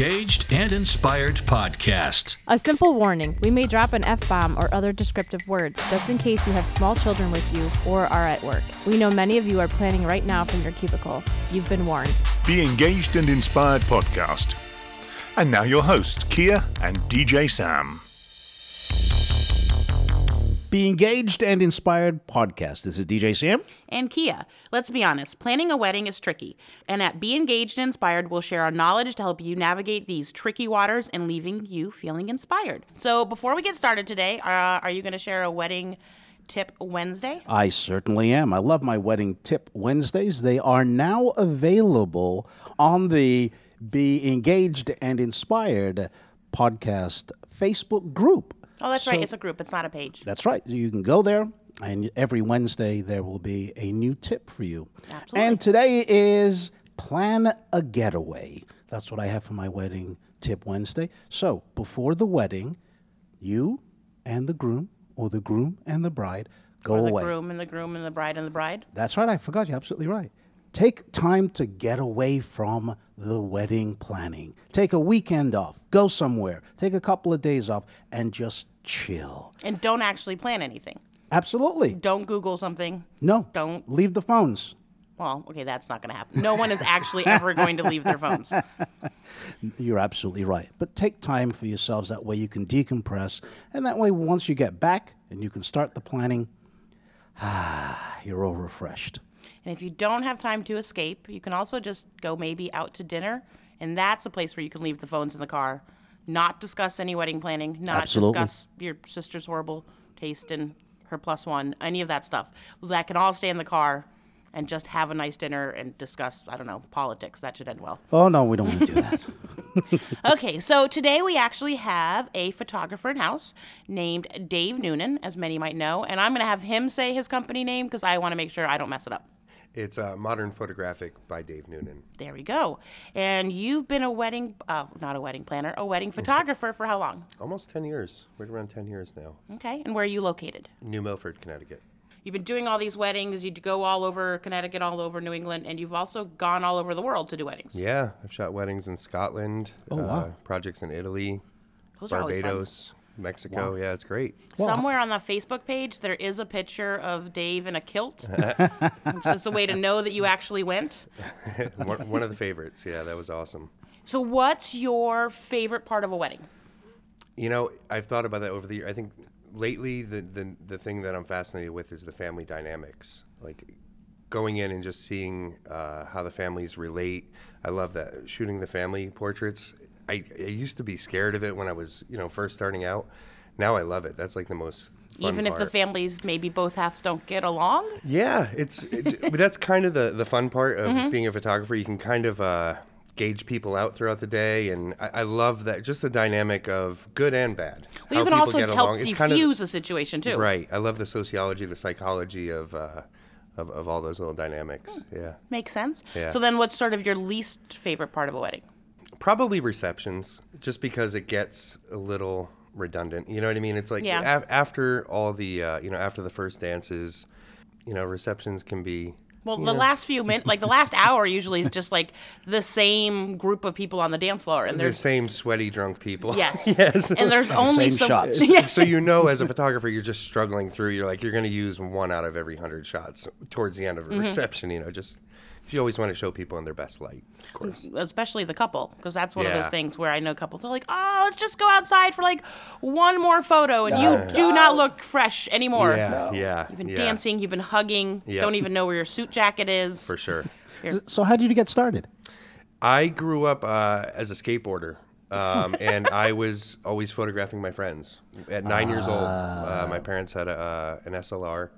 Be Engaged and Inspired podcast. A simple warning we may drop an F bomb or other descriptive words just in case you have small children with you or are at work. We know many of you are planning right now from your cubicle. You've been warned. Be Engaged and Inspired podcast. And now your hosts, Kia and DJ Sam. Be Engaged and Inspired podcast. This is DJ Sam. and Kia. Let's be honest, planning a wedding is tricky. And at Be Engaged and Inspired, we'll share our knowledge to help you navigate these tricky waters and leaving you feeling inspired. So before we get started today, uh, are you going to share a wedding tip Wednesday? I certainly am. I love my wedding tip Wednesdays. They are now available on the Be Engaged and Inspired podcast Facebook group. Oh, that's So- right. It's a group, it's not a page. That's right. You can go there, and every Wednesday there will be a new tip for you. Absolutely. And today is plan a getaway. That's what I have for my wedding tip Wednesday. So before the wedding, you and the groom, or the groom and the bride, go Or the away. groom and the groom and the bride and the bride. That's right. I forgot. You're absolutely right. Take time to get away from the wedding planning. Take a weekend off. Go somewhere. Take a couple of days off and just chill. And don't actually plan anything. Absolutely. Don't Google something. No. Don't. Leave the phones. Well, okay, that's not going to happen. No one is actually ever going to leave their phones. You're absolutely right. But take time for yourselves. That way you can decompress. And that way, once you get back and you can start the planning, ah, you're all refreshed. And if you don't have time to escape, you can also just go maybe out to dinner. And that's a place where you can leave the phones in the car, not discuss any wedding planning, not Absolutely. discuss your sister's horrible taste in her plus one, any of that stuff. That can all stay in the car and just have a nice dinner and discuss, I don't know, politics. That should end well. Oh, no, we don't want to do that. Okay, so today we actually have a photographer in house named Dave Noonan, as many might know. And I'm going to have him say his company name because I want to make sure I don't mess it up. It's uh, Modern Fotographic by Dave Noonan. There we go. And you've been a wedding, uh, not a wedding planner, a wedding photographer for how long? Almost 10 years, right around 10 years now. Okay. And where are you located? New Milford, Connecticut. You've been doing all these weddings. You'd go all over Connecticut, all over New England, and you've also gone all over the world to do weddings. Yeah, I've shot weddings in Scotland, Oh, wow. uh, projects in Italy, Those are. Barbados, Mexico. Yeah, it's great. Somewhere on the Facebook page, there is a picture of Dave in a kilt. it's, it's a way to know that you actually went. one, one of the favorites. Yeah, that was awesome. So, what's your favorite part of a wedding? You know, I've thought about that over the year. I think lately the, the the thing that I'm fascinated with is the family dynamics. Like going in and just seeing uh, how the families relate. I love that shooting the family portraits. I, I used to be scared of it when I was you know first starting out. Now I love it. That's like the most fun Even if the families, maybe both halves don't get along? Yeah, it's it, but that's kind of the the fun part of Mm-hmm. being a photographer. You can kind of uh, gauge people out throughout the day, and I, I love that just the dynamic of good and bad. Well, you can also get help along. Defuse kind of, a situation, too. right. I love the sociology, the psychology of. Uh, of, of all those little dynamics, yeah. Makes sense. Yeah. So, then what's sort of your least favorite part of a wedding? Probably receptions, just because it gets a little redundant. You know what I mean? It's like Yeah. af- after all the, uh, you know, after the first dances, you know, receptions can be Well, the last few minutes, like the last hour, usually is just like the same group of people on the dance floor, and there's the same sweaty drunk people. yes, yes. and there's only same some shots. Yeah. so you know as a photographer you're just struggling through you're like you're going to use one out of every 100 shots towards the end of a Mm-hmm. reception you know just you always want to show people in their best light of course especially the couple, because that's one of those things where I know couples are like, "Oh, let's just go outside for like one more photo," and you do not look fresh anymore. yeah yeah You've been yeah, dancing, you've been hugging, Yeah. don't even know where your suit jacket is. for sure So, how did you get started? i grew up uh, as a skateboarder um, and I was always photographing my friends. At nine years old, uh, my parents had a, uh, an SLR,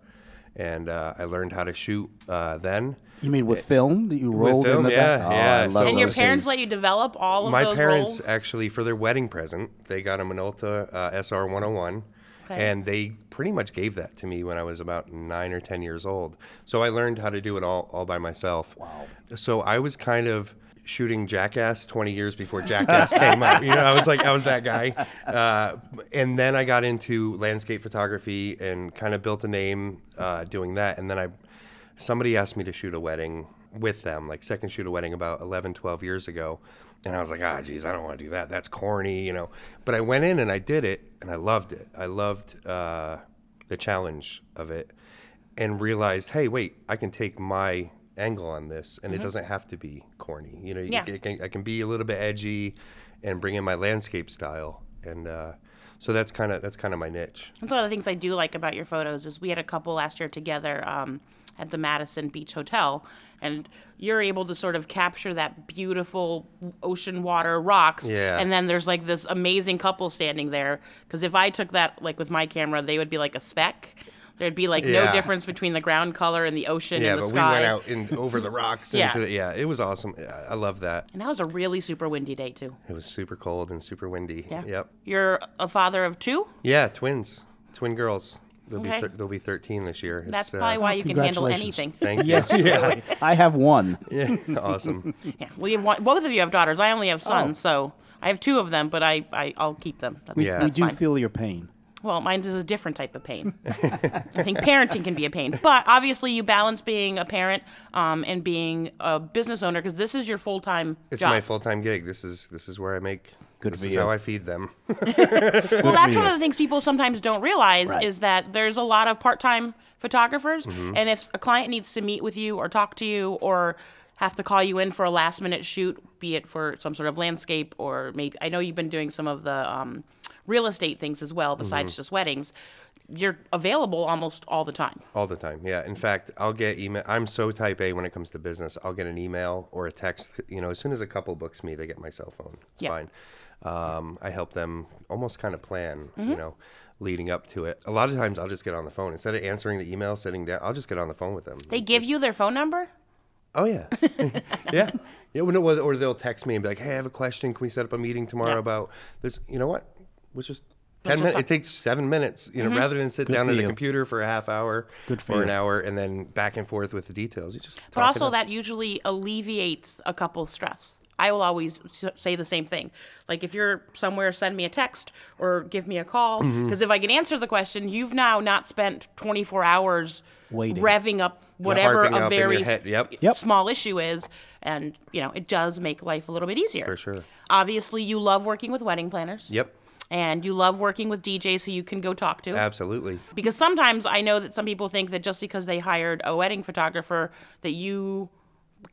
and uh, I learned how to shoot uh, then. You mean with film that you rolled film, in the yeah, back? yeah. I love So- And your parents days. let you develop all of my those parents roles? actually for their wedding present they got a minolta uh, sr 101 Okay. and they pretty much gave that to me when i was about nine or ten years old so i learned how to do it all, all by myself wow so i was kind of shooting jackass 20 years before jackass came out you know i was like i was that guy uh, and then i got into landscape photography and kind of built a name uh, doing that and then i somebody asked me to shoot a wedding with them, like second shoot a wedding about 11, 12 years ago. And I was like, ah, geez, I don't want to do that. That's corny, you know. But I went in and I did it, and I loved it. I loved uh, the challenge of it, and realized, hey, wait, I can take my angle on this, and it doesn't have to be corny. You know, Yeah. it can, I can be a little bit edgy, and bring in my landscape style, and uh, so that's kind of that's kind of my niche. That's one of the things I do like about your photos is we had a couple last year together um, at the Madison Beach Hotel, and you're able to sort of capture that beautiful ocean water rocks. Yeah. And then there's like this amazing couple standing there. Because if I took that like with my camera, they would be like a speck. There'd be like no difference between the ground color and the ocean Yeah, and the but sky. we went out in over the rocks. Yeah. into the, yeah, it was awesome. I- I love that. And that was a really super windy day too. It was super cold and super windy. Yeah. Yep. You're a father of two. Yeah, twins, twin girls. They'll Okay. be thir- they'll be 13 this year. That's It's, uh, probably why you can handle congratulations. anything. Thank you. Yes, yeah. I have one. Yeah, awesome. Yeah. we have one, both of you have daughters. I only have sons, Oh. so I have two of them, but I, I I'll keep them. That's, We, Yeah. we do fine. feel your pain. Well, mine's is a different type of pain. I think parenting can be a pain, but obviously you balance being a parent um, and being a business owner because this is your full time It's job. my full time gig. This is this is where I make. Good this is you. how I feed them. well, that's one of the things people sometimes don't realize Right. is that there's a lot of part time photographers, Mm-hmm. and if a client needs to meet with you or talk to you or have to call you in for a last minute shoot, be it for some sort of landscape or maybe I know you've been doing some of the um, real estate things as well besides Mm-hmm. just weddings. You're available almost all the time. All the time, yeah. In fact, I'll get email. I'm so type A when it comes to business. I'll get an email or a text. You know, as soon as a couple books me, they get my cell phone. It's Yeah. fine. Um, I help them almost kind of plan. Mm-hmm. You know, leading up to it. A lot of times, I'll just get on the phone instead of answering the email, sitting down. I'll just get on the phone with them. They give you their phone number? Oh yeah, yeah. Yeah, well, no, well, or they'll text me and be like, "Hey, I have a question. Can we set up a meeting tomorrow Yeah. about this?" You know what? Which is Let's ten minutes. It takes seven minutes. You know, mm-hmm. rather than sit Good down for at a you. computer for a half hour Good for or an hour and then back and forth with the details. You just. But also, up. that usually alleviates a couple's stress. I will always say the same thing. Like, if you're somewhere, send me a text or give me a call. Mm-hmm. Because if I can answer the question, you've now not spent 24 hours Waiting. revving up whatever a up very. Yep. Yep. small issue is. And, you know, it does make life a little bit easier. For sure. Obviously, you love working with wedding planners. Yep. And you love working with DJs who you can go talk to. Absolutely. Because sometimes I know that some people think that just because they hired a wedding photographer, that you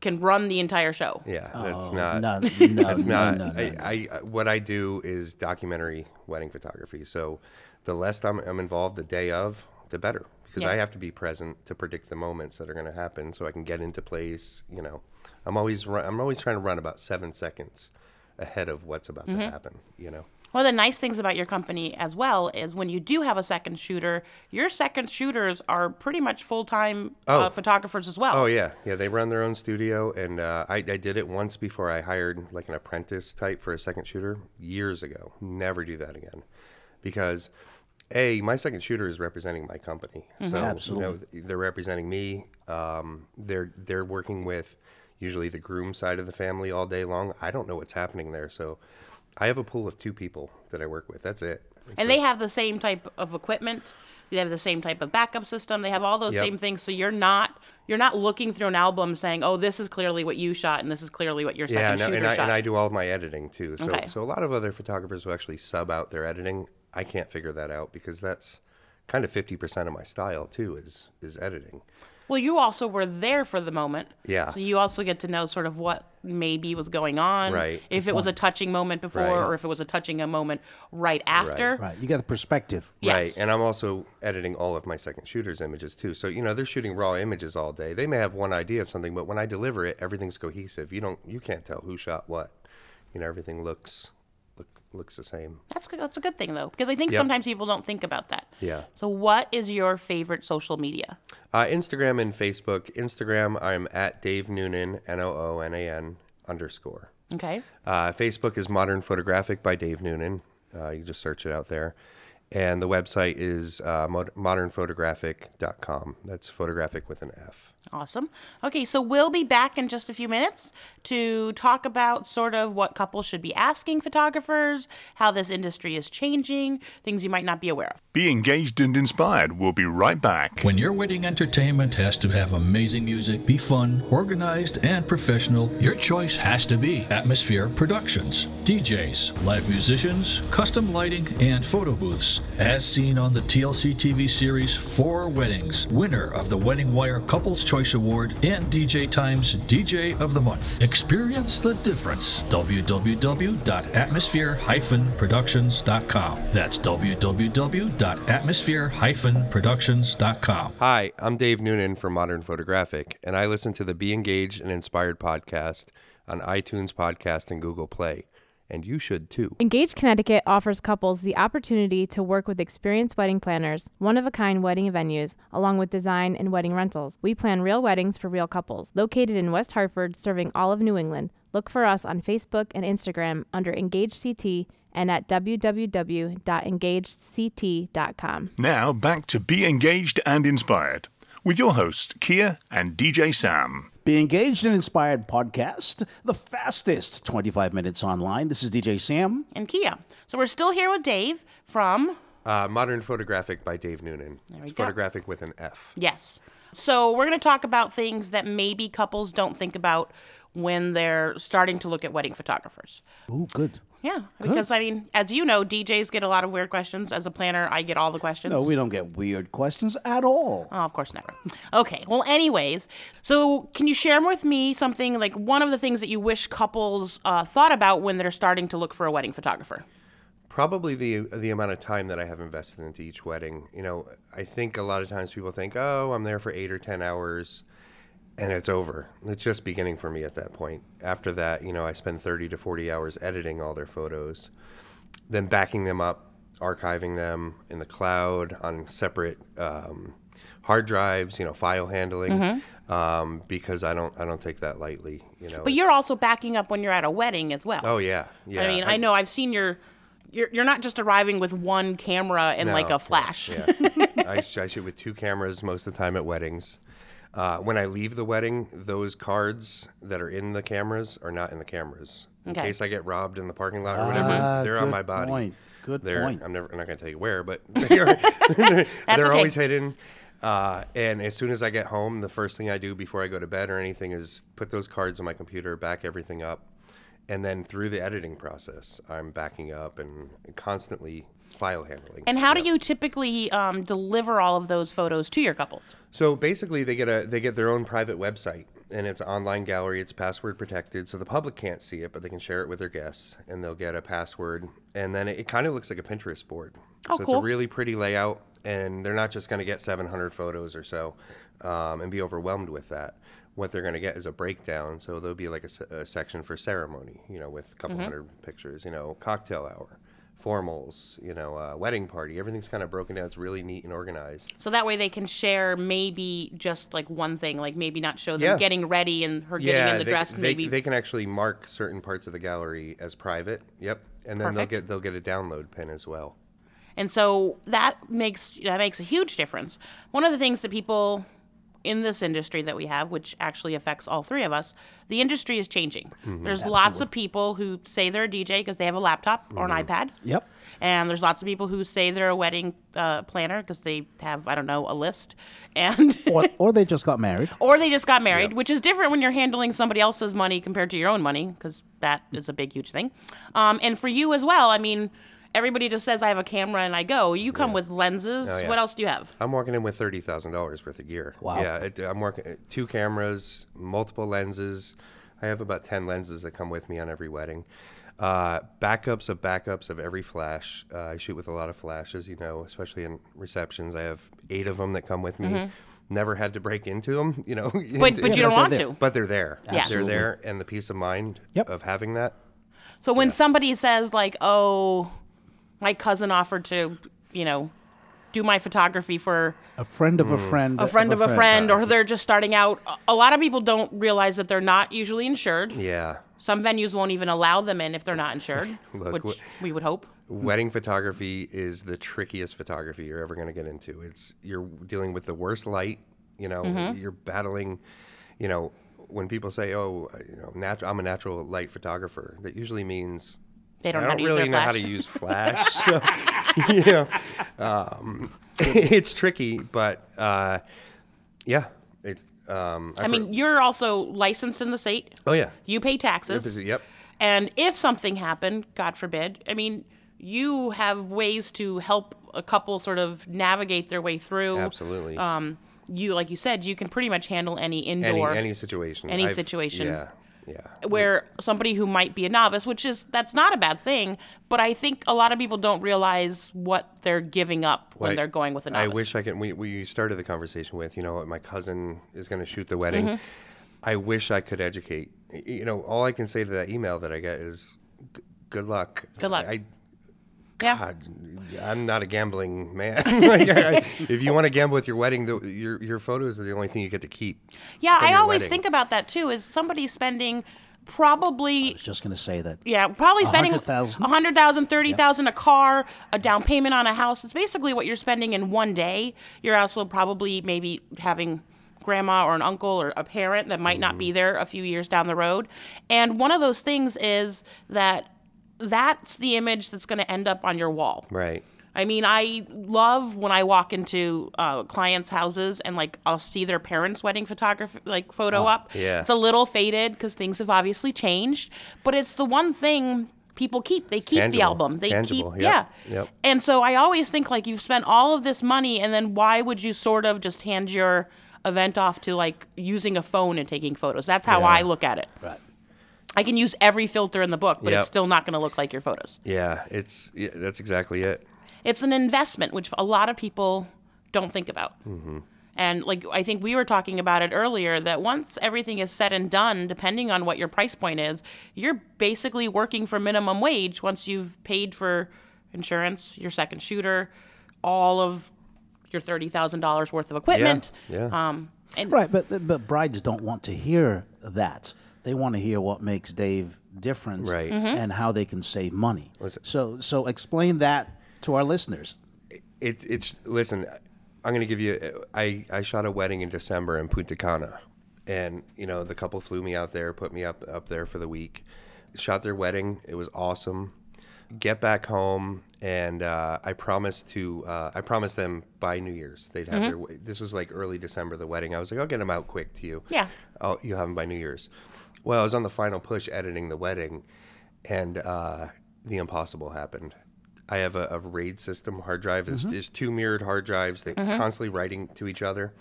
can run the entire show. Yeah, that's Oh, not. no, no, that's no, not. no, no, I, no. I, I- what I do is documentary wedding photography. So, the less I'm, I'm involved the day of, the better, because Yeah. I have to be present to predict the moments that are going to happen, so I can get into place. You know, I'm always run, I'm always trying to run about seven seconds ahead of what's about Mm-hmm. to happen. You know. One of the nice things about your company as well is when you do have a second shooter, your second shooters are pretty much full time uh, Oh. photographers as well. Oh yeah, yeah. They run their own studio, and uh, I, I did it once before I hired like an apprentice type for a second shooter years ago. Never do that again, because a my second shooter is representing my company, so Absolutely. You know, they're representing me. Um, they're they're working with usually the groom side of the family all day long. I don't know what's happening there, so I have a pool of two people that I work with. That's it. And they have the same type of equipment. They have the same type of backup system. They have all those Yep. same things. So you're not you're not looking through an album saying, "Oh, this is clearly what you shot, and this is clearly what your second yeah, no, shooter and I, shot." and I do all of my editing too. So, Okay. so a lot of other photographers who actually sub out their editing, I can't figure that out because that's kind of fifty percent of my style too is is editing. Well, you also were there for the moment. Yeah. So you also get to know sort of what maybe was going on. Right. If it was a touching moment before Right. or if it was a touching a moment right after. Right. You got the perspective. Yes. Right, and I'm also editing all of my second shooters images too. So you know they're shooting raw images all day. They may have one idea of something, but when I deliver it, everything's cohesive. You don't, you can't tell who shot what. You know, everything looks look, looks the same. That's good. That's a good thing though, because I think Yep. sometimes people don't think about that. Yeah. So what is your favorite social media? Uh, Instagram and Facebook. Instagram, I'm at Dave Noonan, N O O N A N underscore. Okay. Uh, Facebook is Modern Fotographic by Dave Noonan. Uh, you just search it out there. And the website is uh, mod- modernfotographic.com. That's photographic with an F. Awesome. Okay, so we'll be back in just a few minutes to talk about sort of what couples should be asking photographers, how this industry is changing, things you might not be aware of. Be engaged and inspired. We'll be right back. When your wedding entertainment has to have amazing music, be fun, organized, and professional, your choice has to be Atmosphere Productions. DJs, live musicians, custom lighting, and photo booths. As seen on the TLC TV series Four Weddings, winner of the Wedding Wire Couples Choice Award and DJ Times DJ of the Month. Experience the difference. www.atmosphere-productions.com. That's www.atmosphere-productions.com. Hi, I'm Dave Noonan from Modern Fotographic, and I listen to the Be Engaged and Inspired podcast on iTunes Podcast and Google Play. And you should too. Engage Connecticut offers couples the opportunity to work with experienced wedding planners, one of a kind wedding venues, along with design and wedding rentals. We plan real weddings for real couples. Located in West Hartford, serving all of New England. Look for us on Facebook and Instagram under Engage CT and at www.engagedct.com. Now back to Be Engaged and Inspired with your hosts, Kia and DJ Sam. Be Engaged and Inspired podcast, the fastest 25 minutes online. This is DJ Sam. And Kia. So we're still here with Dave from Uh, Modern Fotographic by Dave Noonan. There we it's go. photographic with an F. Yes. So we're going to talk about things that maybe couples don't think about when they're starting to look at wedding photographers. Oh, good. Yeah, because I mean, as you know, DJs get a lot of weird questions. As a planner, I get all the questions. No, we don't get weird questions at all. Oh, of course, never. Okay. Well, anyways, so can you share with me something like one of the things that you wish couples uh, thought about when they're starting to look for a wedding photographer? Probably the the amount of time that I have invested into each wedding. You know, I think a lot of times people think, "Oh, I'm there for eight or ten hours." And it's over. It's just beginning for me at that point. After that, you know, I spend 30 to 40 hours editing all their photos, then backing them up, archiving them in the cloud on separate um, hard drives, you know, file handling, um, because I don't I don't take that lightly. You know, But you're also backing up when you're at a wedding as well. oh yeah, yeah. I mean, I, know I've seen your. You're, you're not just arriving with one camera and like a flash. Yeah, yeah. I, I shoot with two cameras most of the time at weddings. Uh, when I leave the wedding, those cards that are in the cameras are not in the cameras. In Okay. case I get robbed in the parking lot or whatever, Ah, they're on my body. point. Good they're, point. I'm never. I'm not going to tell you where, but they're, they're okay. always hidden. Uh, and as soon as I get home, the first thing I do before I go to bed or anything is put those cards on my computer, back everything up, and then through the editing process, I'm backing up and constantly file handling. And how do you typically um, deliver all of those photos to your couples? So basically, they get a they get their own private website, and it's an online gallery. It's password protected, so the public can't see it, but they can share it with their guests, and they'll get a password, and then it, it kind of looks like a Pinterest board. Oh, so cool. it's a really pretty layout, and they're not just going to get 700 photos or so, um, and be overwhelmed with that. What they're going to get is a breakdown. So there'll be like a, a section for ceremony, you know, with a couple Mm-hmm. hundred pictures, you know, cocktail hour. Formals, you know, uh, wedding party. Everything's kind of broken down. It's really neat and organized. So that way they can share maybe just like one thing, like maybe not show them Yeah. getting ready and her getting in the they, dress. they, maybe they can actually mark certain parts of the gallery as private. Yep, and then Perfect. they'll get they'll get a download pin as well. And so that makes that makes a huge difference. One of the things that people in this industry that we have, which actually affects all three of us, the industry is changing. There's lots of people who say they're a DJ because they have a laptop or an iPad. Yep. And there's lots of people who say they're a wedding uh, planner because they have, I don't know, a list. And Or, or they just got married. or they just got married, which is different when you're handling somebody else's money compared to your own money, because that is a big, huge thing. Um, and for you as well, I mean, everybody just says I have a camera and I go. You come with lenses. Oh, yeah. What else do you have? I'm walking in with thirty thousand dollars worth of gear. Wow. Yeah, it, I'm working two cameras, multiple lenses. I have about ten lenses that come with me on every wedding. Uh, backups of backups of every flash. Uh, I shoot with a lot of flashes, you know, especially in receptions. I have eight of them that come with me. Never had to break into them, you know. Mm-hmm. But, but Yeah, you don't they're want there. to. But they're there. Yes. They're there, and the peace of mind Yep. of having that. So when somebody says, like, oh, my cousin offered to, you know, do my photography for A friend of a Mm. friend. a friend of a friend, or they're just starting out, a- a lot of people don't realize that they're not usually insured. Yeah. Some venues won't even allow them in if they're not insured, Look, which wh- we would hope. Wedding photography is the trickiest photography you're ever going to get into. It's you're dealing with the worst light, You know, Mm-hmm. you're battling. You know, when people say, "Oh, you know, nat- I'm a natural light photographer," that usually means They don't I know how don't use really know how to use flash. so, you know, um, it's tricky, but uh, yeah. It, um, I mean, you're also licensed in the state. oh yeah. You pay taxes. Yep. And if something happened, God forbid, I mean, you have ways to help a couple sort of navigate their way through. Absolutely. Um, you, like you said, you can pretty much handle any any indoor. any situation. any I've- situation. Yeah. Yeah. where somebody who might be a novice, which is that's not a bad thing, but I think a lot of people don't realize what they're giving up when Like, they're going with a novice. I wish I could. We, we started the conversation with, you know, my cousin is going to shoot the wedding. Mm-hmm. I wish I could educate. Y- You know, all I can say to that email that I get is, "G- "Good luck." Good luck. I, yeah. God, I'm not a gambling man. like, I, I- if you want to gamble with your wedding, the, your your photos are the only thing you get to keep. Yeah, I always wedding. think about that too. Is somebody spending probably I was just going to say that. yeah, probably spending 100,000? a hundred thousand, thirty thousand a car, a down payment on a house. It's basically what you're spending in one day. You're also probably maybe having grandma or an uncle or a parent that might not Mm-hmm. be there a few years down the road. And one of those things is that that's the image that's going to end up on your wall. Right. I mean, I love when I walk into uh, clients' houses and like I'll see their parents' wedding photography like photo up. yeah. It's a little faded because things have obviously changed, but it's the one thing people keep. They keep the album. They Tangible, keep yep, yeah. yep. And so I always think like you've spent all of this money, and then why would you sort of just hand your event off to like using a phone and taking photos? That's how Yeah. I look at it. Right. I can use every filter in the book, but Yep. it's still not going to look like your photos. Yeah. It's yeah, that's exactly it. it's an investment which a lot of people don't think about and like i think we were talking about it earlier that once everything is said and done depending on what your price point is you're basically working for minimum wage once you've paid for insurance your second shooter all of your $30000 worth of equipment yeah. um and Right, but but brides don't want to hear that. They want to hear what makes Dave different Right. Mm-hmm. and how they can save money. Listen. So so explain that to our listeners. It, it's listen. I'm going to give you. I I shot a wedding in December in Punta Cana, and you know the couple flew me out there, put me up up there for the week. Shot their wedding. It was awesome. Get back home, and uh, I promised to. Uh, I promised them by New Year's they'd have their. we- This was like early December, the wedding. I was like, I'll get them out quick to you. Yeah. Oh, you have them by New Year's. Well, I was on the final push editing the wedding, and uh, the impossible happened. I have a, a RAID system hard drive. It's, it's two mirrored hard drives. They're constantly writing to each other.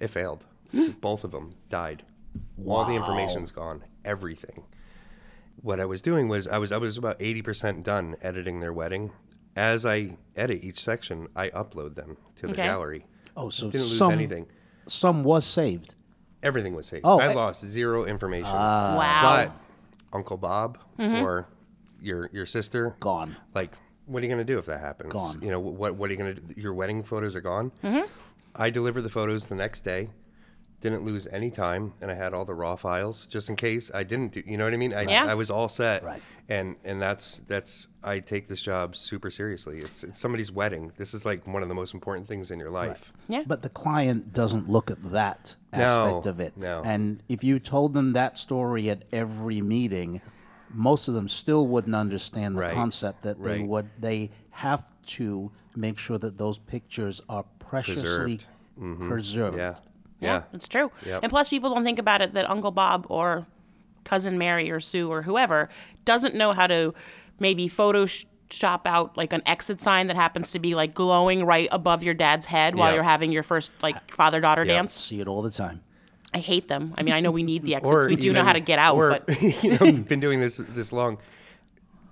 It failed. Both of them died. All the information's gone. Everything. What I was doing was I was I was about eighty percent done editing their wedding. As I edit each section, I upload them to the Okay. gallery. Oh, so Didn't lose some anything. some was saved. Everything was saved. Oh, I I- lost zero information. Ah. wow But Uncle Bob mm-hmm. or your your sister Gone. Like, what are you gonna do if that happens? Gone. You know what? What are you gonna? do? Your wedding photos are gone. Mm-hmm. I delivered the photos the next day. Didn't lose any time, and I had all the raw files just in case I didn't do. You know what I mean? I, Yeah. I was all set. Right. And and that's that's I take this job super seriously. It's it's somebody's wedding. This is like one of the most important things in your life. yeah But the client doesn't look at that No, aspect of it. no. And if you told them that story at every meeting, most of them still wouldn't understand the Right, concept that they would they have to make sure that those pictures are preciously preserved. Mm-hmm. Yeah. Yeah, Yeah. it's true. Yep. And plus, people don't think about it that Uncle Bob or cousin Mary or Sue or whoever doesn't know how to maybe Photoshop out like an exit sign that happens to be like glowing right above your dad's head while Yep. you're having your first like father daughter Yep. dance. See it all the time. I hate them. I mean, I know we need the exits. we do know how to get out, or, but you know, you've been doing this this long.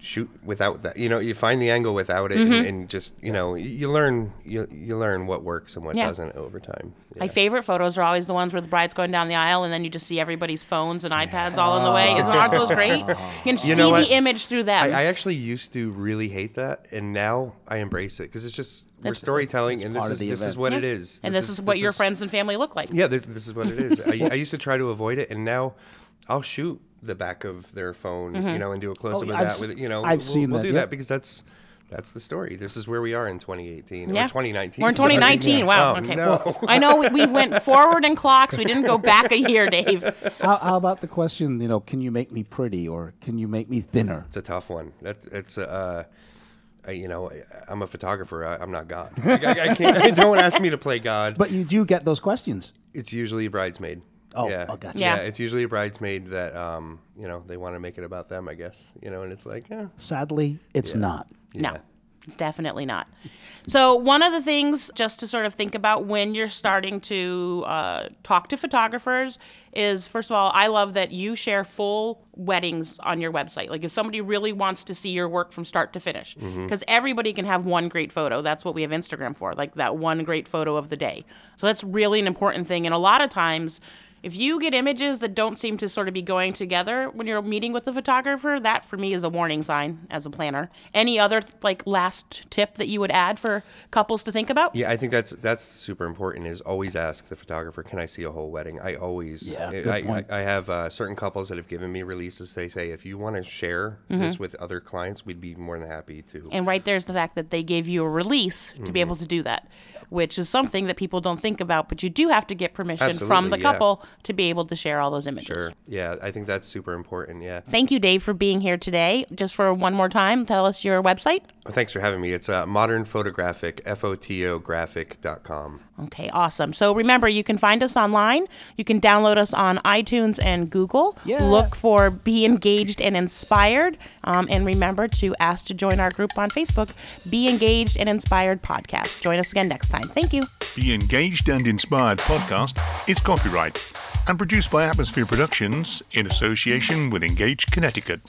Shoot without that. You know, you find the angle without it, and, and just you know, you learn you you learn what works and what Mm-hmm. Yeah. doesn't over time. my favorite photos are always the ones where the bride's going down the aisle and then you just see everybody's phones and iPads all in the way. Isn't aren't those great? You can see the image through them. I, I actually used to really hate that, and now I embrace it because it's just we're storytelling, and this is the this is what Yeah. it is. and this, is what your friends and family look like. Yeah, this, this is what it is. I, I used to try to avoid it, and now I'll shoot the back of their phone, you know, and do a close up yeah, of I've that s- with, you know, I've we'll, seen we'll that, do yeah. that because that's that's the story. This is where we are in 2018 Yeah. or 2019. We're in sorry. 2019. Wow. Oh, okay. no. I know we, we went forward in clocks. We didn't go back a year, Dave. how, how about the question? You know, can you make me pretty or can you make me thinner? It's a tough one. That it's uh, I, you know, I, I'm a photographer. I, I'm not God. I, I, I can't. no one asked me to play God. But you do get those questions. it's usually a bridesmaid. Oh, yeah. oh, gotcha. Yeah. yeah. It's usually a bridesmaid that um, you know, they want to make it about them. I guess you know, and it's like, yeah, Sadly, it's not. No, it's definitely not. So, one of the things just to sort of think about when you're starting to uh, talk to photographers is first of all, I love that you share full weddings on your website. Like, if somebody really wants to see your work from start to finish, because everybody can have one great photo. That's what we have Instagram for, like that one great photo of the day. So, that's really an important thing. And a lot of times, if you get images that don't seem to sort of be going together when you're meeting with the photographer, that for me is a warning sign as a planner. Any other like last tip that you would add for couples to think about? Yeah, I think that's that's super important. Is always ask the photographer, "Can I see a whole wedding?" I always, Yeah, I, good I, point. I have uh, certain couples that have given me releases. They say, if you want to share this with other clients, we'd be more than happy to. And right there's the fact that they gave you a release to be able to do that, which is something that people don't think about, but you do have to get permission from the Absolutely, yeah. Couple to be able to share all those images. Sure. Yeah, I think that's super important. Yeah. Thank you, Dave, for being here today. Just for one more time, tell us your website. Well, thanks for having me. It's uh, modern fotographic, F O T O graphic.com. Okay, awesome. So remember, you can find us online. You can download us on iTunes and Google. Yeah. Look for Be Engaged and Inspired. Um, and remember to ask to join our group on Facebook, Be Engaged and Inspired Podcast. Join us again next time. Thank you. The Engaged and Inspired podcast is copyright and produced by Atmosphere Productions in association with Engaged Connecticut.